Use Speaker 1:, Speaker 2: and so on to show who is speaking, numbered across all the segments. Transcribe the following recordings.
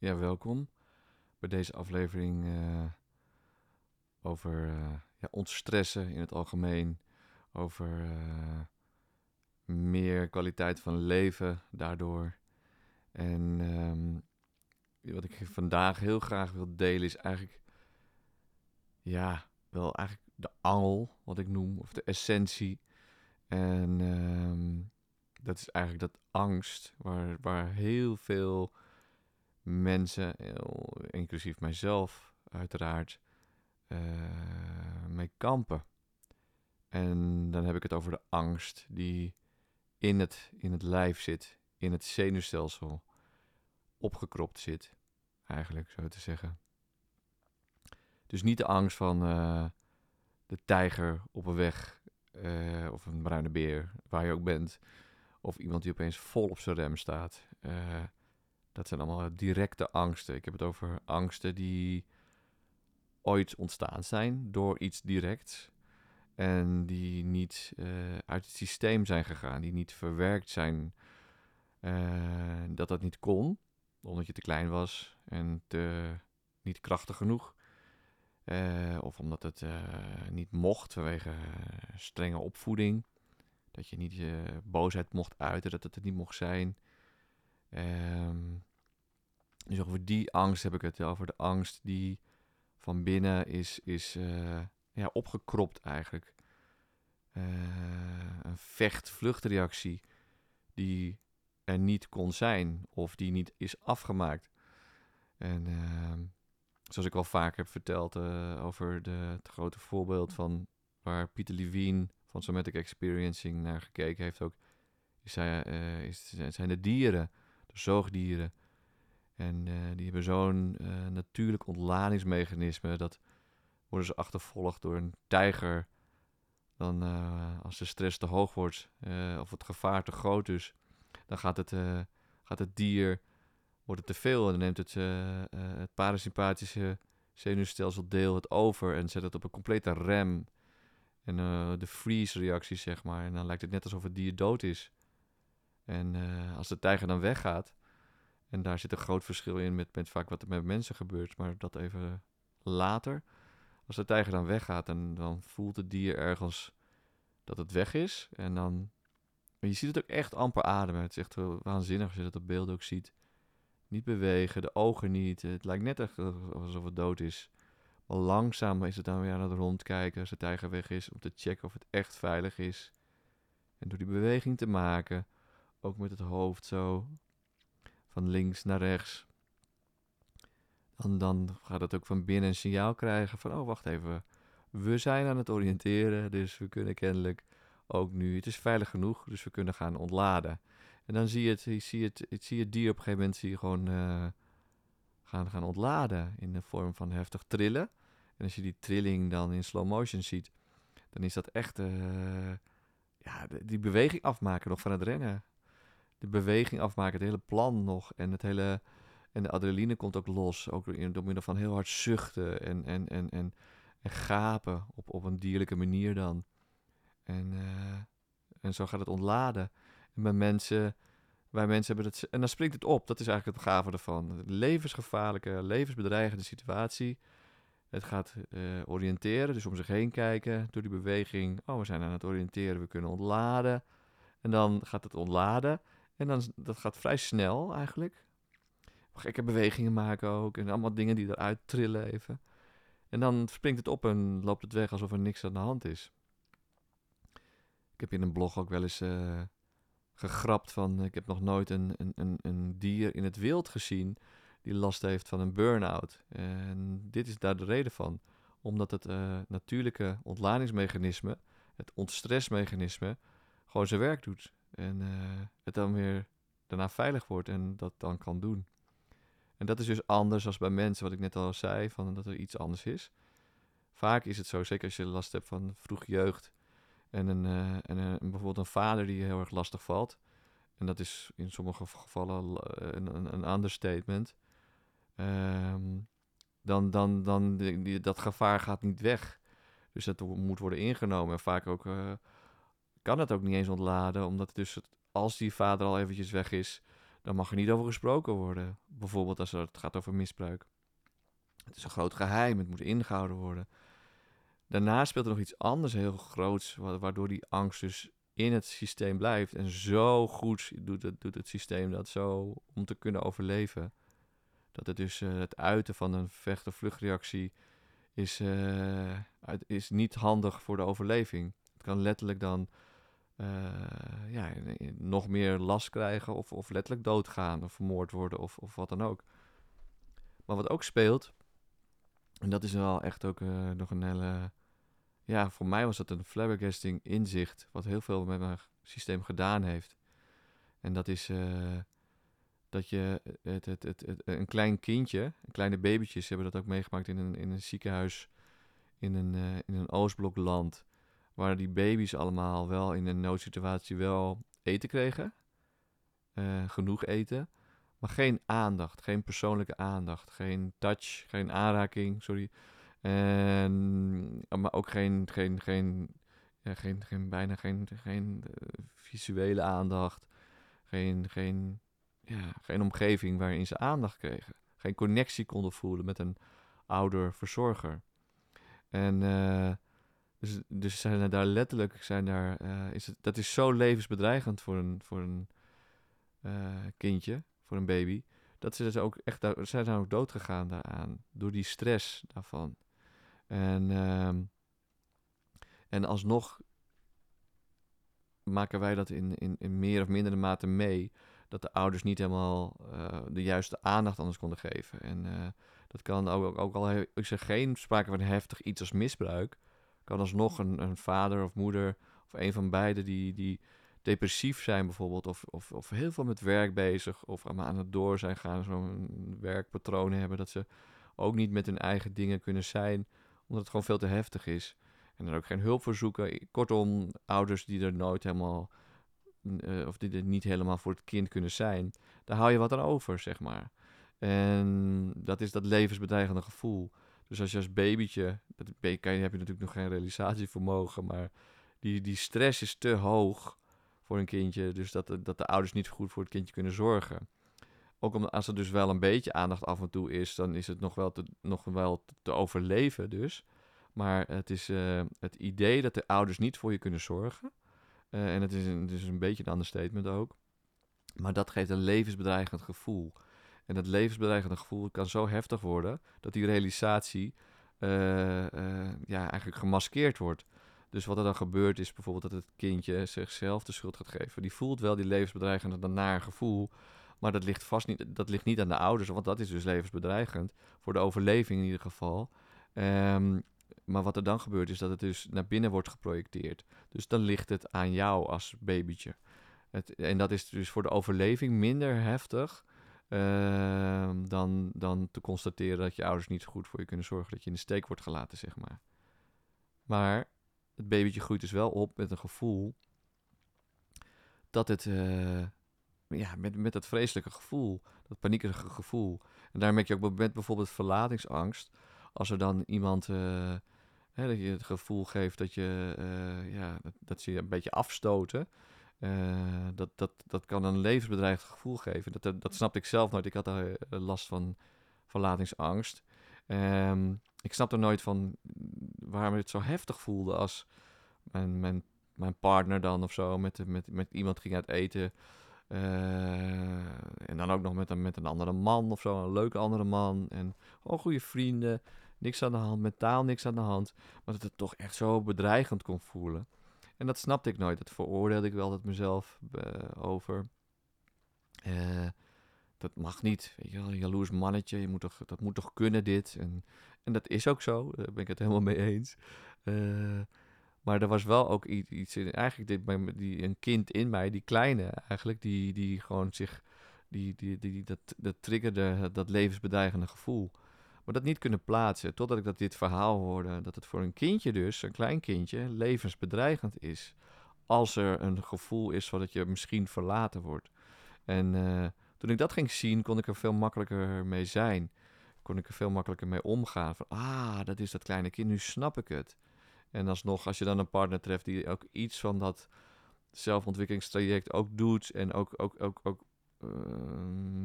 Speaker 1: Ja, welkom bij deze aflevering uh, over uh, ja, ontstressen in het algemeen. Over uh, meer kwaliteit van leven daardoor. En um, wat ik vandaag heel graag wil delen is eigenlijk, ja, wel eigenlijk de angel, wat ik noem, of de essentie. En um, dat is eigenlijk dat angst, waar, waar heel veel mensen, inclusief mijzelf uiteraard, uh, mee kampen. En dan heb ik het over de angst die in het, in het lijf zit, in het zenuwstelsel, opgekropt zit, eigenlijk zo te zeggen. Dus niet de angst van uh, de tijger op een weg uh, of een bruine beer, waar je ook bent, of iemand die opeens vol op zijn rem staat. Dat zijn allemaal directe angsten. Ik heb het over angsten die ooit ontstaan zijn door iets directs. En die niet uh, uit het systeem zijn gegaan, die niet verwerkt zijn. Uh, dat dat niet kon, omdat je te klein was en te, niet krachtig genoeg. Uh, of omdat het niet mocht vanwege strenge opvoeding. Dat je niet je boosheid mocht uiten, dat het er niet mocht zijn. Um, dus over die angst heb ik het, over de angst die van binnen is, is uh, ja, opgekropt eigenlijk. Uh, een vecht-vluchtreactie die er niet kon zijn of die niet is afgemaakt. En uh, zoals ik al vaak heb verteld uh, over de, het grote voorbeeld van waar Pieter Levine van Somatic Experiencing naar gekeken heeft ook, is, hij, is, zijn de dieren, de zoogdieren en uh, die hebben zo'n uh, natuurlijk ontladingsmechanisme. Dat worden ze achtervolgd door een tijger. Dan uh, als de stress te hoog wordt of het gevaar te groot is, dan gaat het, gaat het dier, wordt het te veel en dan neemt het, het parasympathische zenuwstelseldeel het over en zet het op een complete rem. En de freeze-reactie, zeg maar. En dan lijkt het net alsof het dier dood is. En als de tijger dan weggaat, en daar zit een groot verschil in met, met vaak wat er met mensen gebeurt, maar dat even later. Als de tijger dan weggaat, en dan voelt het dier ergens dat het weg is. En dan. je ziet het ook echt amper ademen. Het is echt waanzinnig als je dat op beeld ook ziet. Niet bewegen, de ogen niet. Het lijkt net alsof het dood is. Maar langzaam is het dan weer aan het rondkijken als de tijger weg is. Om te checken of het echt veilig is. En door die beweging te maken, ook met het hoofd zo van links naar rechts. Dan, dan gaat het ook van binnen een signaal krijgen van, oh wacht even, we zijn aan het oriënteren, dus we kunnen kennelijk ook nu, het is veilig genoeg, dus we kunnen gaan ontladen. En dan zie je het, je zie het, het, zie het dier op een gegeven moment zie je gewoon uh, gaan, gaan ontladen in de vorm van heftig trillen. En als je die trilling dan in slow motion ziet, dan is dat echt uh, ja, die beweging afmaken nog van het rennen de beweging afmaken, het hele plan nog. En, het hele, en de adrenaline komt ook los. Ook door, door middel van heel hard zuchten en, en, en, en, en gapen op, op een dierlijke manier dan. En, uh, en zo gaat het ontladen. En bij mensen, wij mensen hebben het... En dan springt het op. Dat is eigenlijk het gave ervan. Levensgevaarlijke, levensbedreigende situatie. Het gaat uh, oriënteren, dus om zich heen kijken door die beweging. Oh, we zijn aan het oriënteren, we kunnen ontladen. En dan gaat het ontladen. En dan, dat gaat vrij snel eigenlijk. Gekke bewegingen maken ook. En allemaal dingen die eruit trillen even. En dan springt het op en loopt het weg alsof er niks aan de hand is. Ik heb in een blog ook wel eens uh, gegrapt van... Ik heb nog nooit een, een, een, dier in het wild gezien die last heeft van een burn-out. En dit is daar de reden van. Omdat het uh, natuurlijke ontladingsmechanisme, het ontstressmechanisme, gewoon zijn werk doet. En uh, het dan weer daarna veilig wordt en dat dan kan doen. En dat is dus anders als bij mensen, wat ik net al zei, van dat er iets anders is. Vaak is het zo, zeker als je last hebt van vroeg jeugd en, een, uh, en een, bijvoorbeeld een vader die heel erg lastig valt. En dat is in sommige gevallen een, een, een understatement. Um, dan, dan, dan die, dat gevaar gaat niet weg. Dus dat moet worden ingenomen. En vaak ook kan het ook niet eens ontladen, omdat dus als die vader al eventjes weg is, dan mag er niet over gesproken worden. bijvoorbeeld als het gaat over misbruik. Het is een groot geheim, het moet ingehouden worden. Daarna speelt er nog iets anders heel groots, waardoor die angst dus in het systeem blijft. En zo goed doet het, doet het systeem dat zo om te kunnen overleven. Dat het dus uh, het uiten van een vecht- of vluchtreactie is, uh, is niet handig voor de overleving. Het kan letterlijk dan ja, nog meer last krijgen of, of letterlijk doodgaan of vermoord worden of, of wat dan ook. Maar wat ook speelt, en dat is wel echt ook nog een hele ja, voor mij was dat een flabbergasting inzicht, wat heel veel met mijn systeem gedaan heeft. En dat is uh, dat je het, het, het, een klein kindje, kleine babytjes hebben dat ook meegemaakt in een, in een ziekenhuis in een, in een Oostblokland. Waar die baby's allemaal wel in een noodsituatie wel eten kregen. Uh, genoeg eten. Maar geen aandacht, geen persoonlijke aandacht, geen touch, geen aanraking, sorry. En, maar ook geen, geen, geen, geen, geen bijna geen, geen uh, visuele aandacht. Geen, geen, ja, geen omgeving waarin ze aandacht kregen. Geen connectie konden voelen met een ouder verzorger. En uh, dus, dus zijn daar letterlijk, zijn daar, uh, is het, dat is zo levensbedreigend voor een, voor een kindje, voor een baby. Dat ze dus ook echt, zijn dan ook dood gegaan daaraan. Door die stress daarvan. En, uh, en alsnog maken wij dat in, in, in meer of mindere mate mee. Dat de ouders niet helemaal uh, de juiste aandacht anders konden geven. En dat kan ook, ook al, ik zeg geen sprake van heftig iets als misbruik. Kan alsnog een, een vader of moeder of een van beiden die, die depressief zijn bijvoorbeeld. Of, of, of heel veel met werk bezig. Of aan het door zijn gaan. Zo'n werkpatroon hebben. Dat ze ook niet met hun eigen dingen kunnen zijn omdat het gewoon veel te heftig is. En dan ook geen hulp voor zoeken. Kortom, ouders die er nooit helemaal, uh, of die er niet helemaal voor het kind kunnen zijn. Daar hou je wat aan over, zeg maar. En dat is dat levensbedreigende gevoel. Dus als je als babytje, dat heb je natuurlijk nog geen realisatievermogen, maar die, die stress is te hoog voor een kindje. Dus dat, dat de ouders niet goed voor het kindje kunnen zorgen. Ook als er dus wel een beetje aandacht af en toe is, dan is het nog wel te, nog wel te overleven dus. Maar het is uh, het idee dat de ouders niet voor je kunnen zorgen. Uh, en het is, een, het is een beetje een understatement ook. Maar dat geeft een levensbedreigend gevoel. En dat levensbedreigende gevoel kan zo heftig worden dat die realisatie uh, ja, eigenlijk gemaskeerd wordt. Dus wat er dan gebeurt is bijvoorbeeld dat het kindje zichzelf de schuld gaat geven. Die voelt wel die levensbedreigende, naar gevoel. Maar dat ligt vast niet, dat ligt niet aan de ouders, want dat is dus levensbedreigend. Voor de overleving in ieder geval. Um, maar wat er dan gebeurt is dat het dus naar binnen wordt geprojecteerd. Dus dan ligt het aan jou als babytje. Het, en dat is dus voor de overleving minder heftig uh, dan, dan te constateren dat je ouders niet zo goed voor je kunnen zorgen. Dat je in de steek wordt gelaten, zeg maar. Maar het babytje groeit dus wel op met een gevoel dat het, uh, ja, met, met dat vreselijke gevoel, dat paniekerige gevoel. En daar merk je ook met bijvoorbeeld verlatingsangst. Als er dan iemand, uh, hè, dat je het gevoel geeft dat je, uh, ja, dat, dat, ze je een beetje afstoten. Uh, dat, dat, dat kan een levensbedreigend gevoel geven. Dat, dat, snapte ik zelf nooit. Ik had daar last van verlatingsangst. Um, ik snapte nooit van waarom het zo heftig voelde als mijn, mijn, mijn partner dan of zo met, met, met iemand ging uit eten. Uh, en dan ook nog met een, met een andere man of zo, een leuke andere man. En gewoon goede vrienden, niks aan de hand, mentaal niks aan de hand. Maar dat het toch echt zo bedreigend kon voelen. En dat snapte ik nooit, dat veroordeelde ik wel dat mezelf uh, over. Uh, dat mag niet, weet je wel, jaloers mannetje, je moet toch, dat moet toch kunnen dit. En, en dat is ook zo, daar ben ik het helemaal mee eens. Uh, maar er was wel ook iets in, eigenlijk dit, die, een kind in mij, die kleine eigenlijk, die, die gewoon zich, die, die, die, dat, dat triggerde dat levensbedreigende gevoel. Maar dat niet kunnen plaatsen, totdat ik dat dit verhaal hoorde, dat het voor een kindje dus, een klein kindje, levensbedreigend is. Als er een gevoel is van dat je misschien verlaten wordt. En uh, toen ik dat ging zien, kon ik er veel makkelijker mee zijn. Kon ik er veel makkelijker mee omgaan. Van, ah, dat is dat kleine kind, nu snap ik het. En alsnog, als je dan een partner treft die ook iets van dat zelfontwikkelingstraject ook doet en ook, ook, ook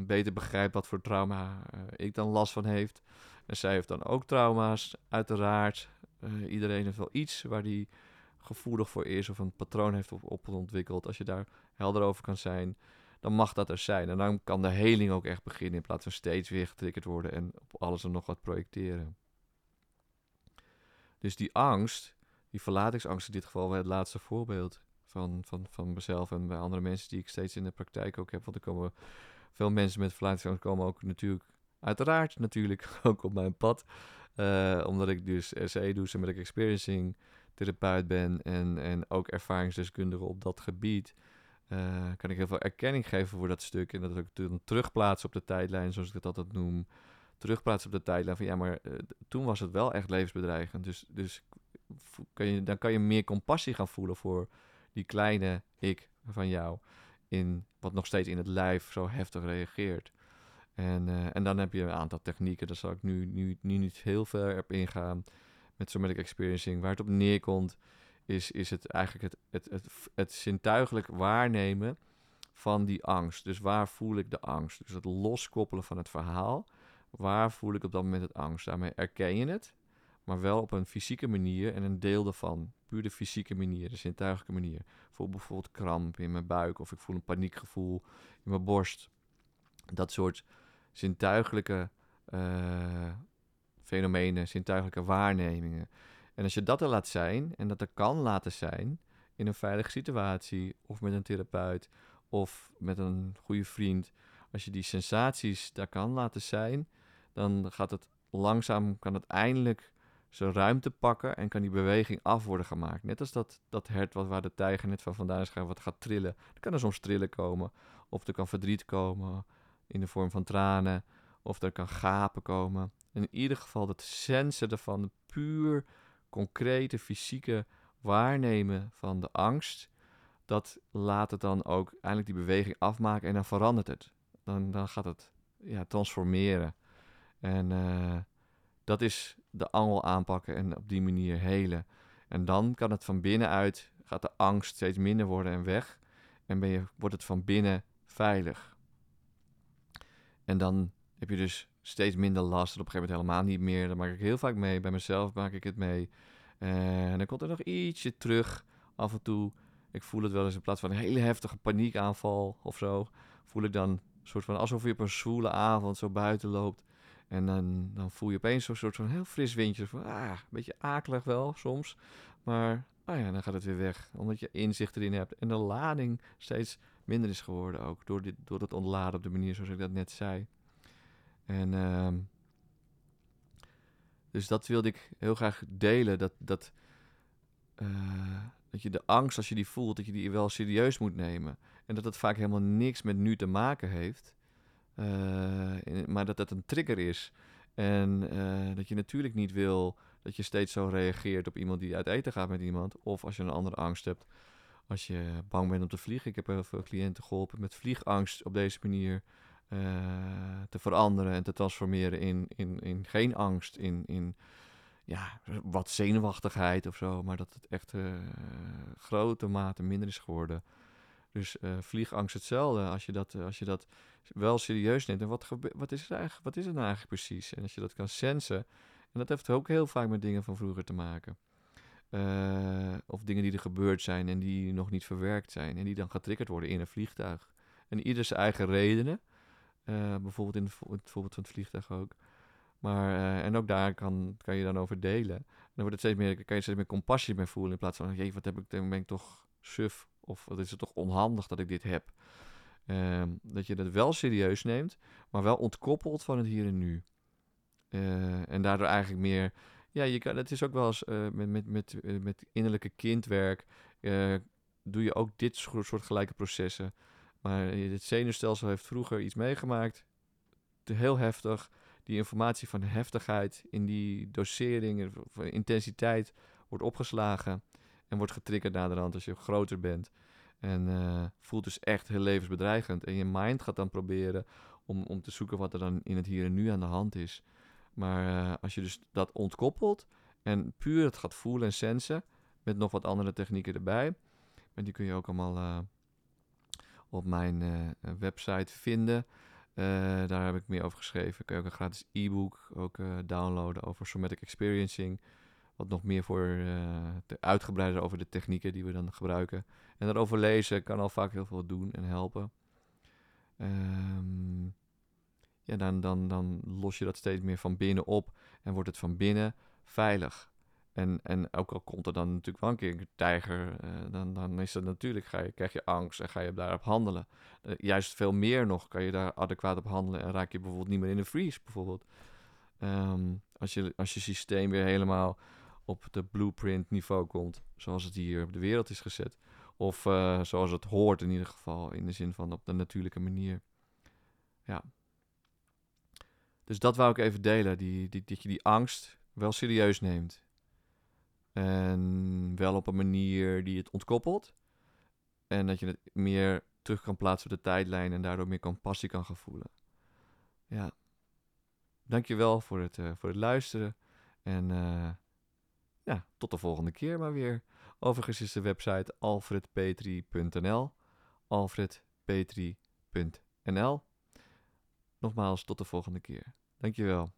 Speaker 1: beter begrijp wat voor trauma ik dan last van heeft. En zij heeft dan ook trauma's, uiteraard. iedereen heeft wel iets waar die gevoelig voor is of een patroon heeft op, op ontwikkeld. Als je daar helder over kan zijn, dan mag dat er zijn. En dan kan de heling ook echt beginnen in plaats van steeds weer getriggerd worden en op alles en nog wat projecteren. Dus die angst, die verlatingsangst in dit geval, het laatste voorbeeld van, van, van mezelf en bij andere mensen die ik steeds in de praktijk ook heb. Want er komen veel mensen met verlatingsangst komen ook natuurlijk, uiteraard natuurlijk, ook op mijn pad. Uh, omdat ik dus RC doe, met experiencing therapeut ben en, en ook ervaringsdeskundige op dat gebied. Uh, kan ik heel veel erkenning geven voor dat stuk. En dat ook dan terugplaatsen op de tijdlijn, zoals ik het altijd noem. Terugplaatsen op de tijdlijn van ja, maar uh, toen was het wel echt levensbedreigend. Dus, dus kan je, dan kan je meer compassie gaan voelen voor die kleine ik van jou. In, wat nog steeds in het lijf zo heftig reageert. En, uh, en dan heb je een aantal technieken, daar zal ik nu, nu, nu niet heel ver op ingaan. Met somatic experiencing, waar het op neerkomt is, is het eigenlijk het, het, het, het zintuigelijk waarnemen van die angst. Dus waar voel ik de angst? Dus het loskoppelen van het verhaal. Waar voel ik op dat moment het angst? Daarmee erken je het, maar wel op een fysieke manier en een deel daarvan. Puur de fysieke manier, de zintuigelijke manier. Voel bijvoorbeeld kramp in mijn buik of ik voel een paniekgevoel in mijn borst. Dat soort zintuigelijke uh, fenomenen, zintuigelijke waarnemingen. En als je dat er laat zijn, en dat er kan laten zijn, in een veilige situatie, of met een therapeut, of met een goede vriend, als je die sensaties daar kan laten zijn, dan gaat het langzaam, kan het eindelijk zijn ruimte pakken en kan die beweging af worden gemaakt. Net als dat, dat hert wat, waar de tijger net van vandaan is gaan, wat gaat trillen. Er kan er soms trillen komen, of er kan verdriet komen in de vorm van tranen, of er kan gapen komen. In ieder geval het sensen ervan, puur concrete fysieke waarnemen van de angst, dat laat het dan ook eindelijk die beweging afmaken en dan verandert het. Dan, dan gaat het ja, transformeren. En uh, dat is de angel aanpakken en op die manier helen. En dan kan het van binnenuit, gaat de angst steeds minder worden en weg. En ben je, wordt het van binnen veilig. En dan heb je dus steeds minder last. Op een gegeven moment helemaal niet meer. Dan maak ik heel vaak mee. Bij mezelf maak ik het mee. En dan komt er nog ietsje terug. Af en toe. Ik voel het wel eens in plaats van een hele heftige paniekaanval of zo. Voel ik dan een soort van alsof je op een zwoele avond zo buiten loopt. En dan, dan voel je opeens zo'n soort van heel fris windje. Van, ah, een beetje akelig wel soms. Maar oh ja, dan gaat het weer weg. Omdat je inzicht erin hebt. En de lading steeds minder is geworden ook. Door, dit, door het ontladen op de manier zoals ik dat net zei. En uh, dus dat wilde ik heel graag delen. Dat, dat, uh, dat je de angst, als je die voelt, dat je die wel serieus moet nemen. En dat het vaak helemaal niks met nu te maken heeft. Uh, maar dat het een trigger is. En uh, dat je natuurlijk niet wil dat je steeds zo reageert op iemand die uit eten gaat met iemand. Of als je een andere angst hebt. Als je bang bent om te vliegen. Ik heb heel veel cliënten geholpen met vliegangst op deze manier. Eh, te veranderen en te transformeren in, in, in geen angst, in, in ja, wat zenuwachtigheid of zo, maar dat het echt uh, grote mate minder is geworden. Dus uh, vliegangst hetzelfde, als je, dat, als je dat wel serieus neemt. En wat, wat, is het eigenlijk, wat is het nou eigenlijk precies? En als je dat kan sensen, en dat heeft ook heel vaak met dingen van vroeger te maken. of dingen die er gebeurd zijn en die nog niet verwerkt zijn. En die dan getriggerd worden in een vliegtuig. En ieder zijn eigen redenen. Bijvoorbeeld in het, voorbeeld van het vliegtuig ook. Maar, en ook daar kan, kan je dan over delen. En dan wordt het steeds meer, kan je steeds meer compassie mee voelen. In plaats van, jee, wat heb ik, dan ben ik toch suf. Of wat is het toch onhandig dat ik dit heb. Uh, dat je dat wel serieus neemt, maar wel ontkoppeld van het hier en nu. Uh, en daardoor eigenlijk meer, ja, je kan, het is ook wel eens met, met, met, met innerlijke kindwerk. doe je ook dit soort, soort gelijke processen. Maar het zenuwstelsel heeft vroeger iets meegemaakt. Te heel heftig. Die informatie van heftigheid in die dosering, van intensiteit, wordt opgeslagen. En wordt getriggerd naderhand als je groter bent. En uh, voelt dus echt heel levensbedreigend. En je mind gaat dan proberen om, om te zoeken wat er dan in het hier en nu aan de hand is. Maar uh, als je dus dat ontkoppelt en puur het gaat voelen en sensen, met nog wat andere technieken erbij. En die kun je ook allemaal uh, op mijn eh, website vinden. Eh, daar heb ik meer over geschreven. Kun je ook een gratis e-book ook eh, downloaden over somatic experiencing. Nog meer voor uh, uitgebreider over de technieken die we dan gebruiken. En daarover lezen kan al vaak heel veel doen en helpen. Um, ja, dan, dan, dan los je dat steeds meer van binnen op en wordt het van binnen veilig. En, en ook al komt er dan natuurlijk wel een keer tijger, uh, dan, dan is het natuurlijk, ga je, krijg je angst en ga je daarop handelen. Uh, juist veel meer nog kan je daar adequaat op handelen en raak je bijvoorbeeld niet meer in een freeze bijvoorbeeld. Um, als, je, als je systeem weer helemaal op de blueprint niveau komt, zoals het hier op de wereld is gezet. Of uh, zoals het hoort in ieder geval, in de zin van op de natuurlijke manier. Ja. Dus dat wou ik even delen, die, die, dat je die angst wel serieus neemt. En wel op een manier die het ontkoppelt. En dat je het meer terug kan plaatsen op de tijdlijn en daardoor meer compassie kan gevoelen. Ja. Dankjewel voor het, uh, voor het luisteren. En uh, ja, tot de volgende keer maar weer. Overigens is de website alfredpetri.nl. alfredpetri.nl. Nogmaals, tot de volgende keer. Dankjewel.